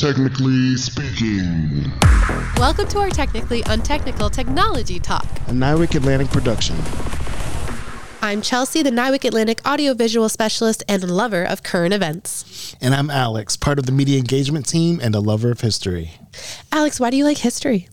Technically speaking. Welcome to our Technically Untechnical Technology Talk. A NIWC Atlantic production. I'm Chelsie, the NIWC Atlantic audiovisual specialist and lover of current events. And I'm Alex, part of the media engagement team and a lover of history. Alex, why do you like history?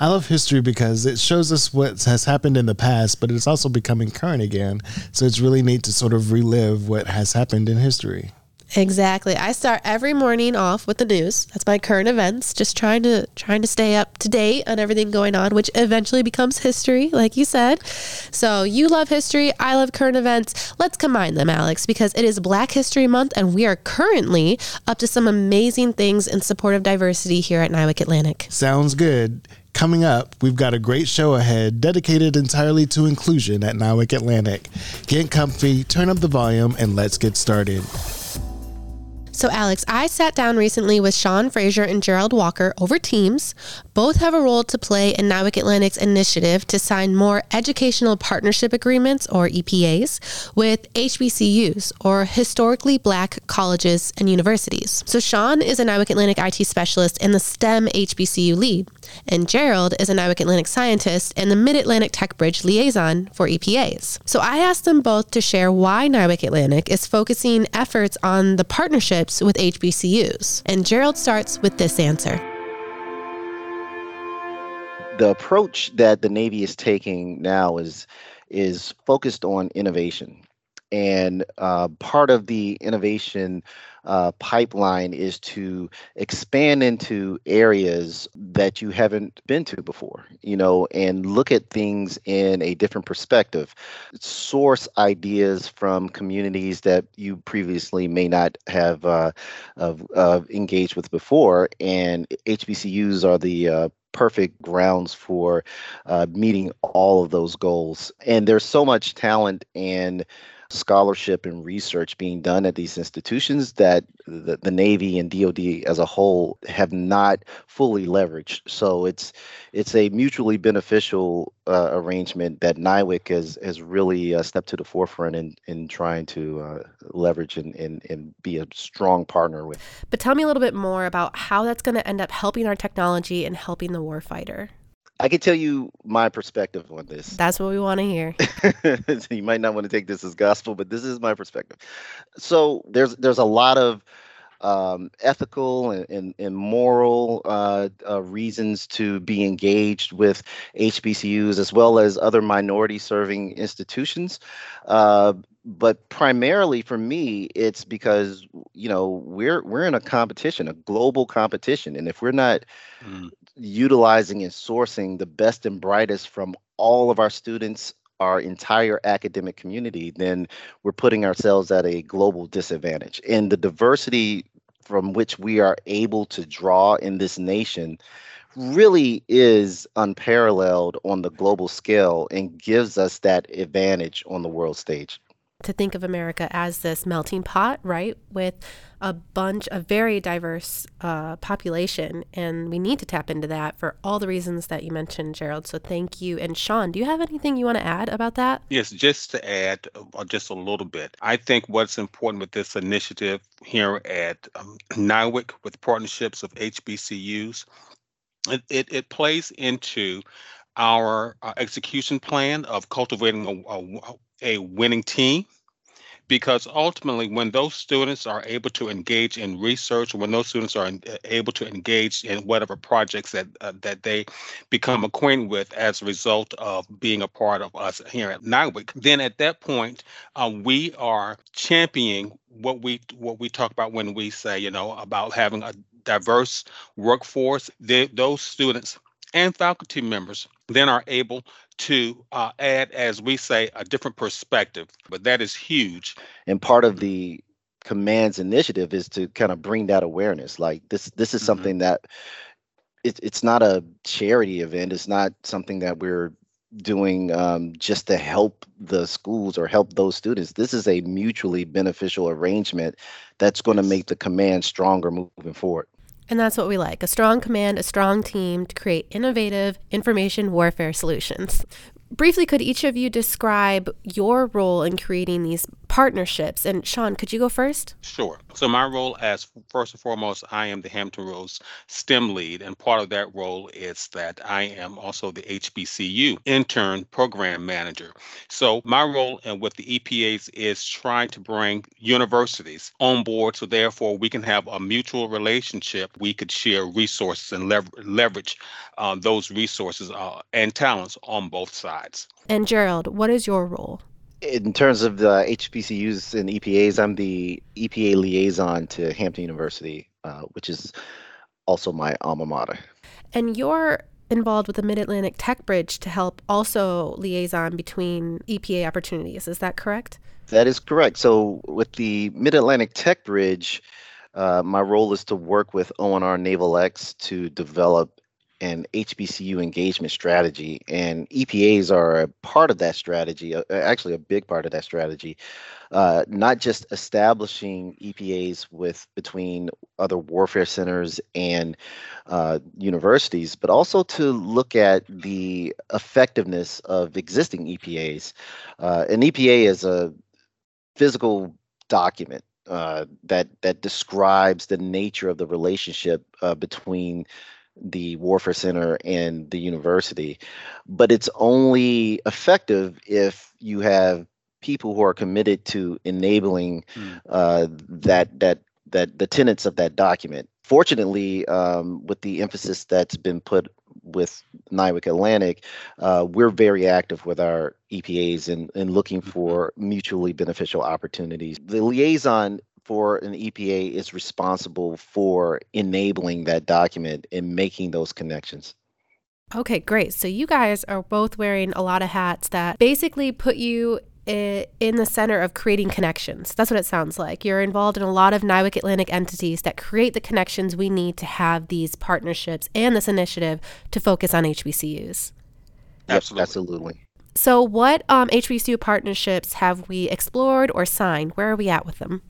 I love history because it shows us what has happened in the past, but it's also becoming current again. So it's really neat to sort of relive what has happened in history. Exactly. I start every morning off with the news. That's my current events, just trying to trying to stay up to date on everything going on, which eventually becomes history, like you said. So, you love history, I love current events. Let's combine them, Alex, because it is Black History Month and we are currently up to some amazing things in support of diversity here at NIWC Atlantic. Sounds good. Coming up, we've got a great show ahead dedicated entirely to inclusion at NIWC Atlantic. Get comfy, turn up the volume, and let's get started. So, Alex, I sat down recently with Sean Fraser and Gerald Walker over Teams. Both have a role to play in NIWC Atlantic's initiative to sign more educational partnership agreements, or EPAs, with HBCUs, or historically black colleges and universities. So, Sean is a NIWC Atlantic IT specialist and the STEM HBCU lead, and Gerald is a NIWC Atlantic scientist and the Mid Atlantic Tech Bridge liaison for EPAs. So, I asked them both to share why NIWC Atlantic is focusing efforts on the partnership with HBCUs? And Gerald starts with this answer. The approach that the Navy is taking now is is focused on innovation. And uh, part of the innovation uh, pipeline is to expand into areas that you haven't been to before, you know, and look at things in a different perspective. Source ideas from communities that you previously may not have uh, uh, engaged with before. And HBCUs are the uh, perfect grounds for uh, meeting all of those goals. And there's so much talent and scholarship and research being done at these institutions that the, the Navy and DoD as a whole have not fully leveraged. So it's it's a mutually beneficial uh, arrangement that NIWC has has really uh, stepped to the forefront in in trying to uh, leverage and, and and be a strong partner with. But tell me a little bit more about how that's going to end up helping our technology and helping the warfighter. I can tell you my perspective on this. That's what we want to hear. you might not want to take this as gospel, but this is my perspective. So there's there's a lot of um, ethical and, and, and moral uh, uh, reasons to be engaged with HBCUs as well as other minority serving institutions. Uh, but primarily for me, it's because you know we're we're in a competition, a global competition, and if we're not mm. Utilizing and sourcing the best and brightest from all of our students our entire academic community, then we're putting ourselves at a global disadvantage. And the diversity from which we are able to draw in this nation really is unparalleled on the global scale and gives us that advantage on the world stage to think of America as this melting pot, right, with a bunch of very diverse uh, population, and we need to tap into that for all the reasons that you mentioned, Gerald. So thank you. And Sean, do you have anything you want to add about that? Yes, just to add uh, just a little bit. I think what's important with this initiative here at um, NIWC with partnerships of HBCUs, it, it, it plays into our uh, execution plan of cultivating a, a, a winning team. Because ultimately when those students are able to engage in research when those students are in, uh, able to engage in whatever projects that uh, that they become acquainted with as a result of being a part of us here at NIWC, then at that point uh, we are championing what we what we talk about when we say you know about having a diverse workforce. Those students and faculty members then are able to uh, add, as we say, a different perspective. But that is huge. And part of the commands initiative is to kind of bring that awareness. Like this, this is mm-hmm. something that it, it's not a charity event. It's not something that we're doing um, just to help the schools or help those students. This is a mutually beneficial arrangement that's going to make the command stronger moving forward. And that's what we like a strong command, a strong team to create innovative information warfare solutions. Briefly, could each of you describe your role in creating these partnerships. And Sean, could you go first? Sure. So my role as first and foremost, I am the Hampton Roads STEM lead, and part of that role is that I am also the HBCU intern program manager. So my role and with the EPAs is trying to bring universities on board, so therefore we can have a mutual relationship. We could share resources and lever- leverage uh, those resources uh, and talents on both sides. And Gerald, what is your role? In terms of the HBCUs and EPAs, I'm the EPA liaison to Hampton University, uh, which is also my alma mater. And you're involved with the Mid Atlantic Tech Bridge to help also liaison between EPA opportunities. Is that correct? That is correct. So, with the Mid Atlantic Tech Bridge, uh, my role is to work with ONR Naval X to develop and HBCU engagement strategy. And EPAs are a part of that strategy, uh, actually, a big part of that strategy. Uh, not just establishing EPAs with between other warfare centers and uh, universities, but also to look at the effectiveness of existing EPAs. Uh, an EPA is a physical document uh, that that describes the nature of the relationship uh, between the Warfare Center and the university. But it's only effective if you have people who are committed to enabling mm. uh, that that that the tenets of that document. Fortunately, um, with the emphasis that's been put with NIWC Atlantic, uh, we're very active with our EPAs and, and looking mm-hmm. for mutually beneficial opportunities. The liaison for an EPA is responsible for enabling that document and making those connections. Okay, great. So you guys are both wearing a lot of hats that basically put you in the center of creating connections. That's what it sounds like. You're involved in a lot of NIWC Atlantic entities that create the connections we need to have these partnerships and this initiative to focus on HBCUs. Absolutely. Absolutely. So, what um, HBCU partnerships have we explored or signed? Where are we at with them?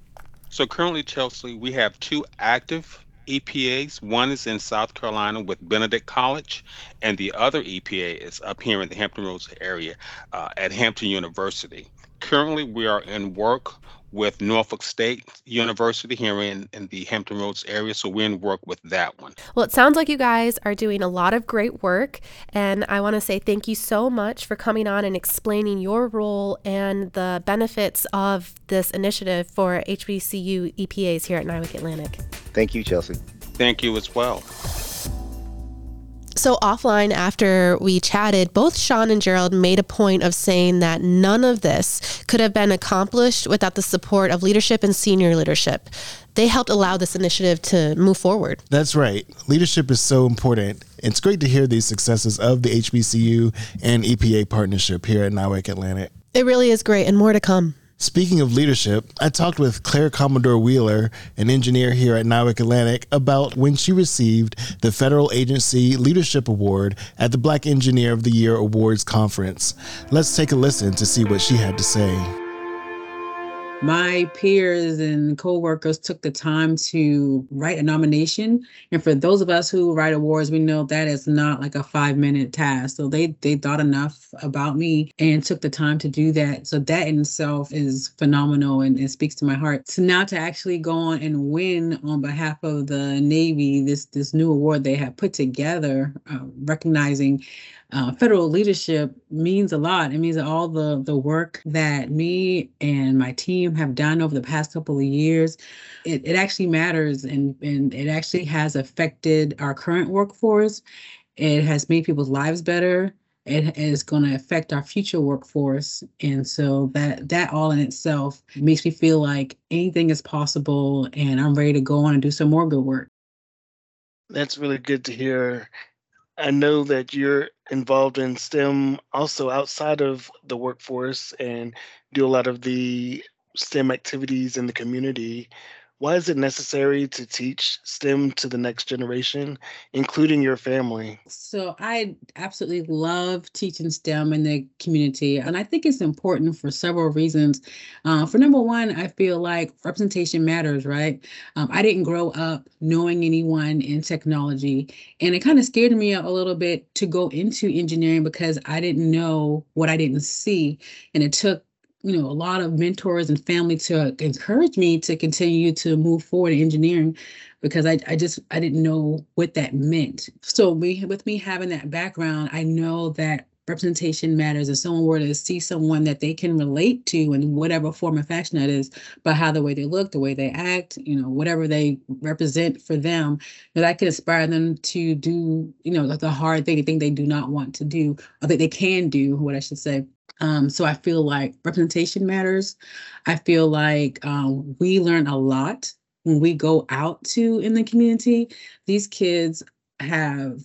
So currently, Chelsie, we have two active EPAs. One is in South Carolina with Benedict College, and the other EPA is up here in the Hampton Roads area uh, at Hampton University. Currently, we are in work with Norfolk State University here in, in the Hampton Roads area. So we're in work with that one. Well, it sounds like you guys are doing a lot of great work. And I want to say thank you so much for coming on and explaining your role and the benefits of this initiative for HBCU EPAs here at NIWC Atlantic. Thank you, Chelsie. Thank you as well. So, offline, after we chatted, both Sean and Gerald made a point of saying that none of this could have been accomplished without the support of leadership and senior leadership. They helped allow this initiative to move forward. That's right. Leadership is so important. It's great to hear these successes of the HBCU and EPA partnership here at NIWC Atlantic. It really is great, and more to come. Speaking of leadership, I talked with Claire Commodore Wheeler, an engineer here at NIWC Atlantic, about when she received the Federal Agency Leadership Award at the Black Engineer of the Year Awards Conference. Let's take a listen to see what she had to say my peers and coworkers took the time to write a nomination. And for those of us who write awards we know that is not like a five minute task. So they they thought enough about me and took the time to do that. So that in itself is phenomenal and it speaks to my heart. So now to actually go on and win on behalf of the navy this this new award they have put together uh, recognizing uh, federal leadership means a lot. It means all the the work that me and my team have done over the past couple of years, it, it actually matters and, and it actually has affected our current workforce. It has made people's lives better. It is going to affect our future workforce. And so that that all in itself makes me feel like anything is possible and I'm ready to go on and do some more good work. That's really good to hear. I know that you're involved in STEM also outside of the workforce and do a lot of the STEM activities in the community. Why is it necessary to teach STEM to the next generation, including your family? So, I absolutely love teaching STEM in the community. And I think it's important for several reasons. Uh, for number one, I feel like representation matters, right? Um, I didn't grow up knowing anyone in technology. And it kind of scared me a little bit to go into engineering because I didn't know what I didn't see. And it took you know, a lot of mentors and family to encourage me to continue to move forward in engineering because I, I just I didn't know what that meant. So me with me having that background, I know that representation matters. If someone were to see someone that they can relate to in whatever form or fashion that is, but how the way they look, the way they act, you know, whatever they represent for them, that I can inspire them to do, you know, like the hard thing, the thing they do not want to do, or that they can do, what I should say. Um, so I feel like representation matters. I feel like um, we learn a lot when we go out to in the community. These kids have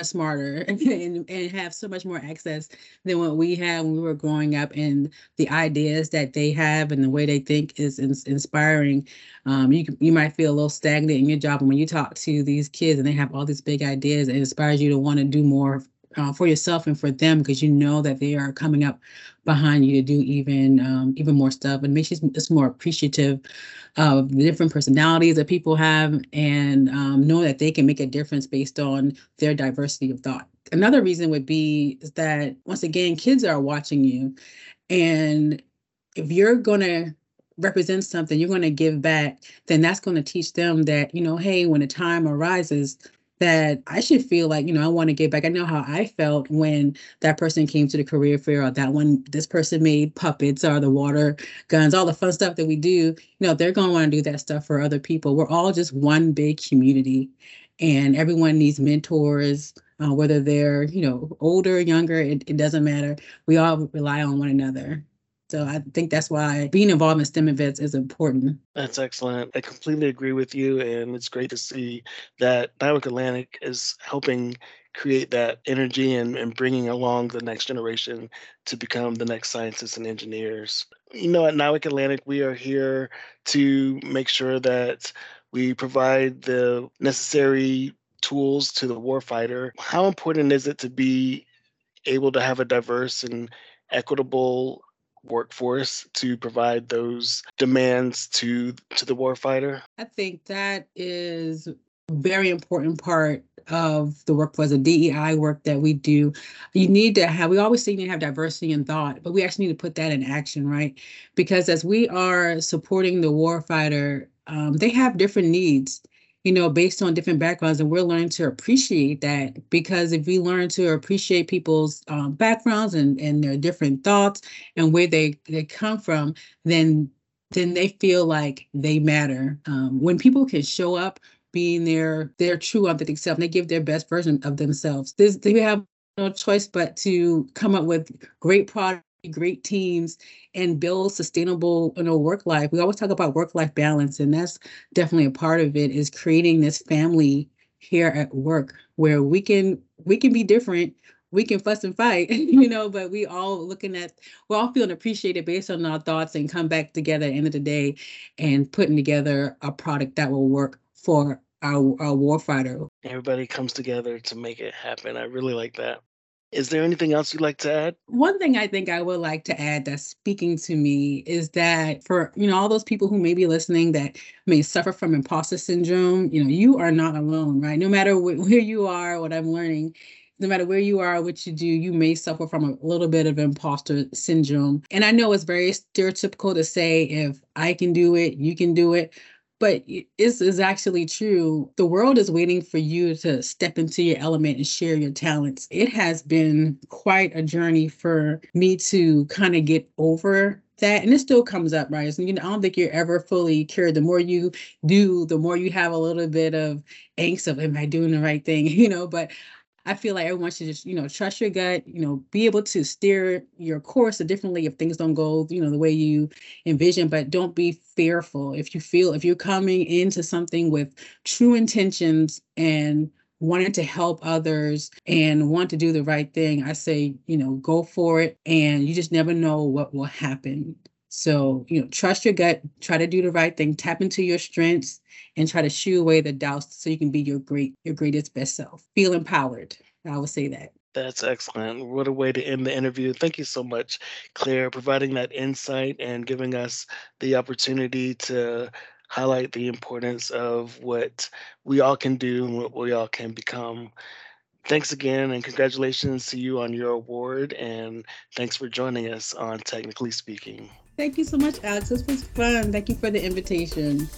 smarter and, and have so much more access than what we had when we were growing up and the ideas that they have and the way they think is inspiring. Um, you you might feel a little stagnant in your job and when you talk to these kids and they have all these big ideas it inspires you to want to do more uh, for yourself and for them because you know that they are coming up behind you to do even um, even more stuff and makes you just more appreciative of the different personalities that people have and um, know that they can make a difference based on their diversity of thought. Another reason would be is that once again, kids are watching you, and if you're gonna represent something, you're going to give back, then that's going to teach them that, you know, hey, when the time arises, that I should feel like, you know, I want to give back. I know how I felt when that person came to the career fair or that one, this person made puppets or the water guns, all the fun stuff that we do. You know, they're going to want to do that stuff for other people. We're all just one big community and everyone needs mentors, uh, whether they're, you know, older, younger, it, it doesn't matter. We all rely on one another. So I think that's why being involved in STEM events is important. That's excellent. I completely agree with you. And it's great to see that NIWC Atlantic is helping create that energy and, and bringing along the next generation to become the next scientists and engineers. You know, at NIWC Atlantic, we are here to make sure that we provide the necessary tools to the warfighter. How important is it to be able to have a diverse and equitable workforce to provide those demands to to the warfighter? I think that is a very important part of the workforce, the DEI work that we do. You need to have, we always say you need to have diversity in thought, but we actually need to put that in action, right? Because as we are supporting the warfighter, um, they have different needs you know, based on different backgrounds, and we're learning to appreciate that because if we learn to appreciate people's um, backgrounds and and their different thoughts and where they they come from, then then they feel like they matter. Um, when people can show up being their their true authentic self, they give their best version of themselves. This they have no choice but to come up with great products great teams and build sustainable you know work life. We always talk about work life balance and that's definitely a part of it is creating this family here at work where we can we can be different. We can fuss and fight you know but we all looking at we're all feeling appreciated based on our thoughts and come back together at the end of the day and putting together a product that will work for our, our warfighter. Everybody comes together to make it happen. I really like that is there anything else you'd like to add? One thing I think I would like to add that's speaking to me is that for you know all those people who may be listening that may suffer from imposter syndrome, you know, you are not alone, right? No matter wh- where you are, what I'm learning, no matter where you are, what you do, you may suffer from a little bit of imposter syndrome. And I know it's very stereotypical to say if I can do it, you can do it but this is actually true. The world is waiting for you to step into your element and share your talents. It has been quite a journey for me to kind of get over that and it still comes up right so, you know i don't think you're ever fully cured the more you do the more you have a little bit of angst of am i doing the right thing you know but I feel like everyone should just, you know, trust your gut, you know, be able to steer your course differently if things don't go, you know, the way you envision, but don't be fearful. If you feel, if you're coming into something with true intentions and wanting to help others and want to do the right thing, I say, you know, go for it. And you just never know what will happen. So, you know, trust your gut, try to do the right thing, tap into your strengths and try to shoo away the doubts so you can be your great, your greatest best self. Feel empowered. I would say that. That's excellent. What a way to end the interview. Thank you so much, Claire, providing that insight and giving us the opportunity to highlight the importance of what we all can do and what we all can become. thanks again and congratulations to you on your award. And thanks for joining us on Technically Speaking. Thank you so much, Alex. This was fun. Thank you for the invitation.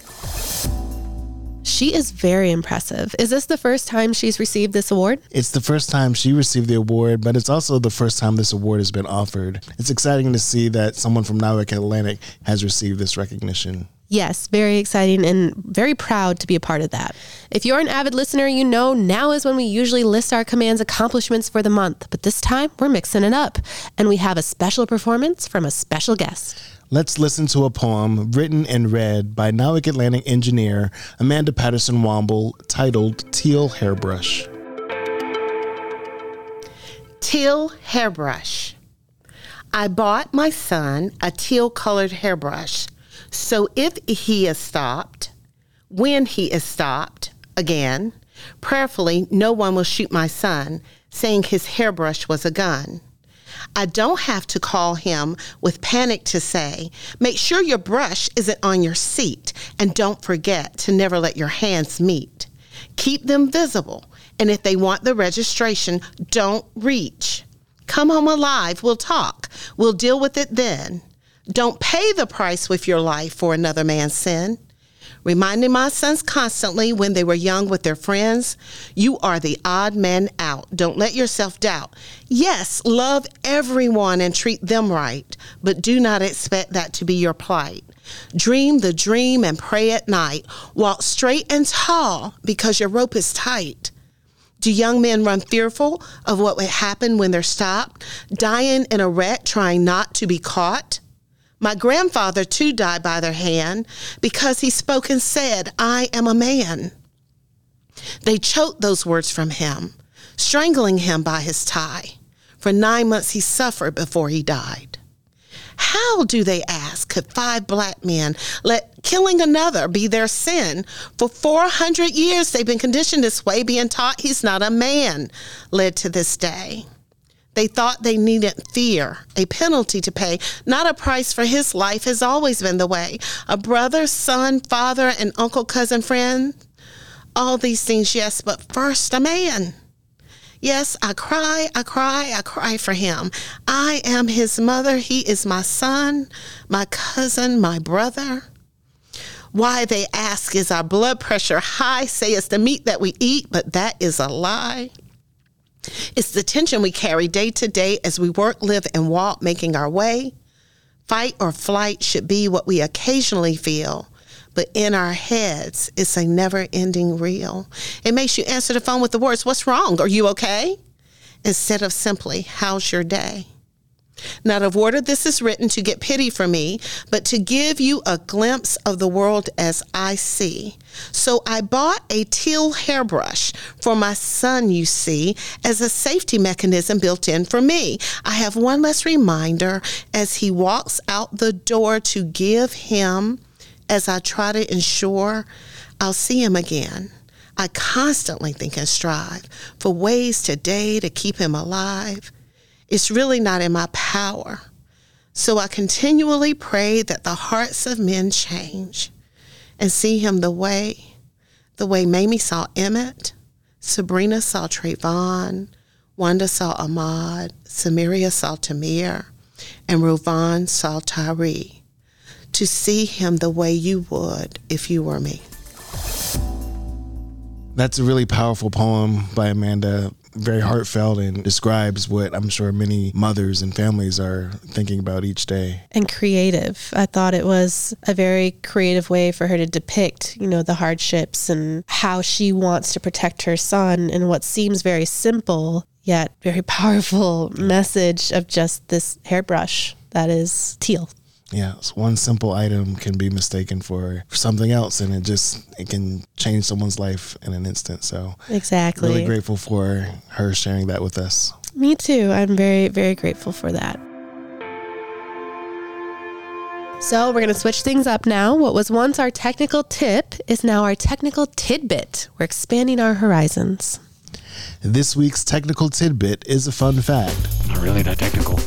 She is very impressive. Is this the first time she's received this award? It's the first time she received the award, but it's also the first time this award has been offered. It's exciting to see that someone from NIWC Atlantic has received this recognition. Yes, very exciting and very proud to be a part of that. If you're an avid listener, you know now is when we usually list our command's accomplishments for the month, but this time we're mixing it up and we have a special performance from a special guest. Let's listen to a poem written and read by NIWC Atlantic engineer Amanda Patterson Womble titled Teal Hairbrush. Teal Hairbrush. I bought my son a teal colored hairbrush so if he is stopped, when he is stopped again, prayerfully, no one will shoot my son, saying his hairbrush was a gun. I don't have to call him with panic to say, make sure your brush isn't on your seat, and don't forget to never let your hands meet. Keep them visible, and if they want the registration, don't reach. Come home alive, we'll talk. We'll deal with it then. Don't pay the price with your life for another man's sin. Reminding my sons constantly when they were young with their friends, you are the odd man out. Don't let yourself doubt. Yes, love everyone and treat them right, but do not expect that to be your plight. Dream the dream and pray at night. Walk straight and tall because your rope is tight. Do young men run fearful of what would happen when they're stopped, dying in a wreck trying not to be caught? My grandfather too died by their hand because he spoke and said, I am a man. They choked those words from him, strangling him by his tie. For nine months he suffered before he died. How, do they ask, could five black men let killing another be their sin? For 400 years they've been conditioned this way, being taught he's not a man, led to this day. They thought they needed fear, a penalty to pay, not a price for his life has always been the way. A brother, son, father, and uncle, cousin, friend. All these things, yes, but first a man. Yes, I cry, I cry, I cry for him. I am his mother. He is my son, my cousin, my brother. Why they ask, is our blood pressure high? Say it's the meat that we eat, but that is a lie. It's the tension we carry day to day as we work, live, and walk, making our way. Fight or flight should be what we occasionally feel, but in our heads, it's a never ending reel. It makes you answer the phone with the words, What's wrong? Are you okay? Instead of simply, How's your day? Not of order this is written to get pity for me, but to give you a glimpse of the world as I see. So I bought a teal hairbrush for my son, you see, as a safety mechanism built in for me. I have one less reminder as he walks out the door to give him, as I try to ensure I'll see him again. I constantly think and strive for ways today to keep him alive. It's really not in my power. So I continually pray that the hearts of men change and see him the way, the way Mamie saw Emmett, Sybrina saw Trayvon, Wanda saw Ahmaud, Samaria saw Tamir, and RowVaughn saw Tyree. To see him the way you would if you were me. That's a really powerful poem by Amanda very heartfelt and describes what I'm sure many mothers and families are thinking about each day. And creative. I thought it was a very creative way for her to depict, you know, the hardships and how she wants to protect her son in what seems very simple yet very powerful message of just this hairbrush that is teal yeah one simple item can be mistaken for something else and it just it can change someone's life in an instant so exactly really grateful for her sharing that with us me too i'm very very grateful for that so we're going to switch things up now. What was once our technical tip is now our technical tidbit. We're expanding our horizons. This week's technical tidbit is a fun fact. Not really that technical.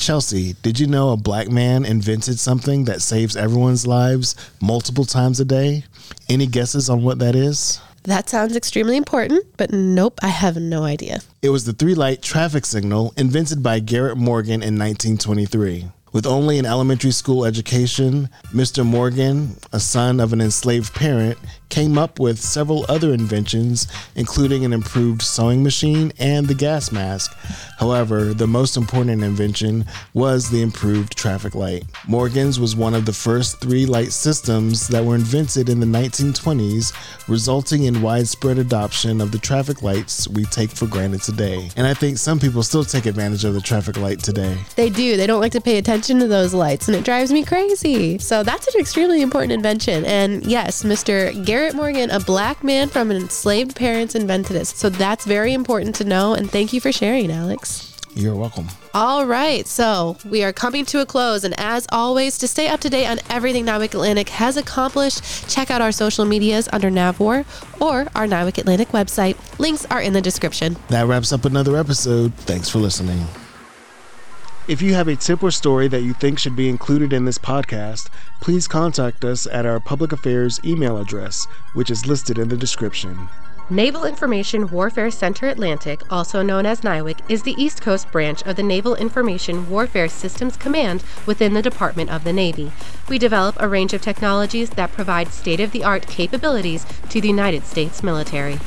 Chelsie, did you know a black man invented something that saves everyone's lives multiple times a day? Any guesses on what that is? That sounds extremely important, but nope, I have no idea. It was the three light traffic signal invented by Garrett Morgan in 1923. With only an elementary school education, Mr. Morgan, a son of an enslaved parent, came up with several other inventions, including an improved sewing machine and the gas mask. However, the most important invention was the improved traffic light. Morgan's was one of the first three light systems that were invented in the 1920s, resulting in widespread adoption of the traffic lights we take for granted today. And I think some people still take advantage of the traffic light today. They do. They don't like to pay attention to those lights, and it drives me crazy. So that's an extremely important invention. And yes, Mr. Garrett Morgan, a black man from enslaved parents, invented it. So that's very important to know. And thank you for sharing, Alex. You're welcome. All right, so we are coming to a close, and as always, to stay up to date on everything NIWC Atlantic has accomplished, check out our social medias under NAVWAR or our NIWC Atlantic website. Links are in the description. That wraps up another episode. Thanks for listening. If you have a tip or story that you think should be included in this podcast, please contact us at our public affairs email address, which is listed in the description. Naval Information Warfare Center Atlantic, also known as NIWC, is the East Coast branch of the Naval Information Warfare Systems Command within the Department of the Navy. We develop a range of technologies that provide state of the art capabilities to the United States military.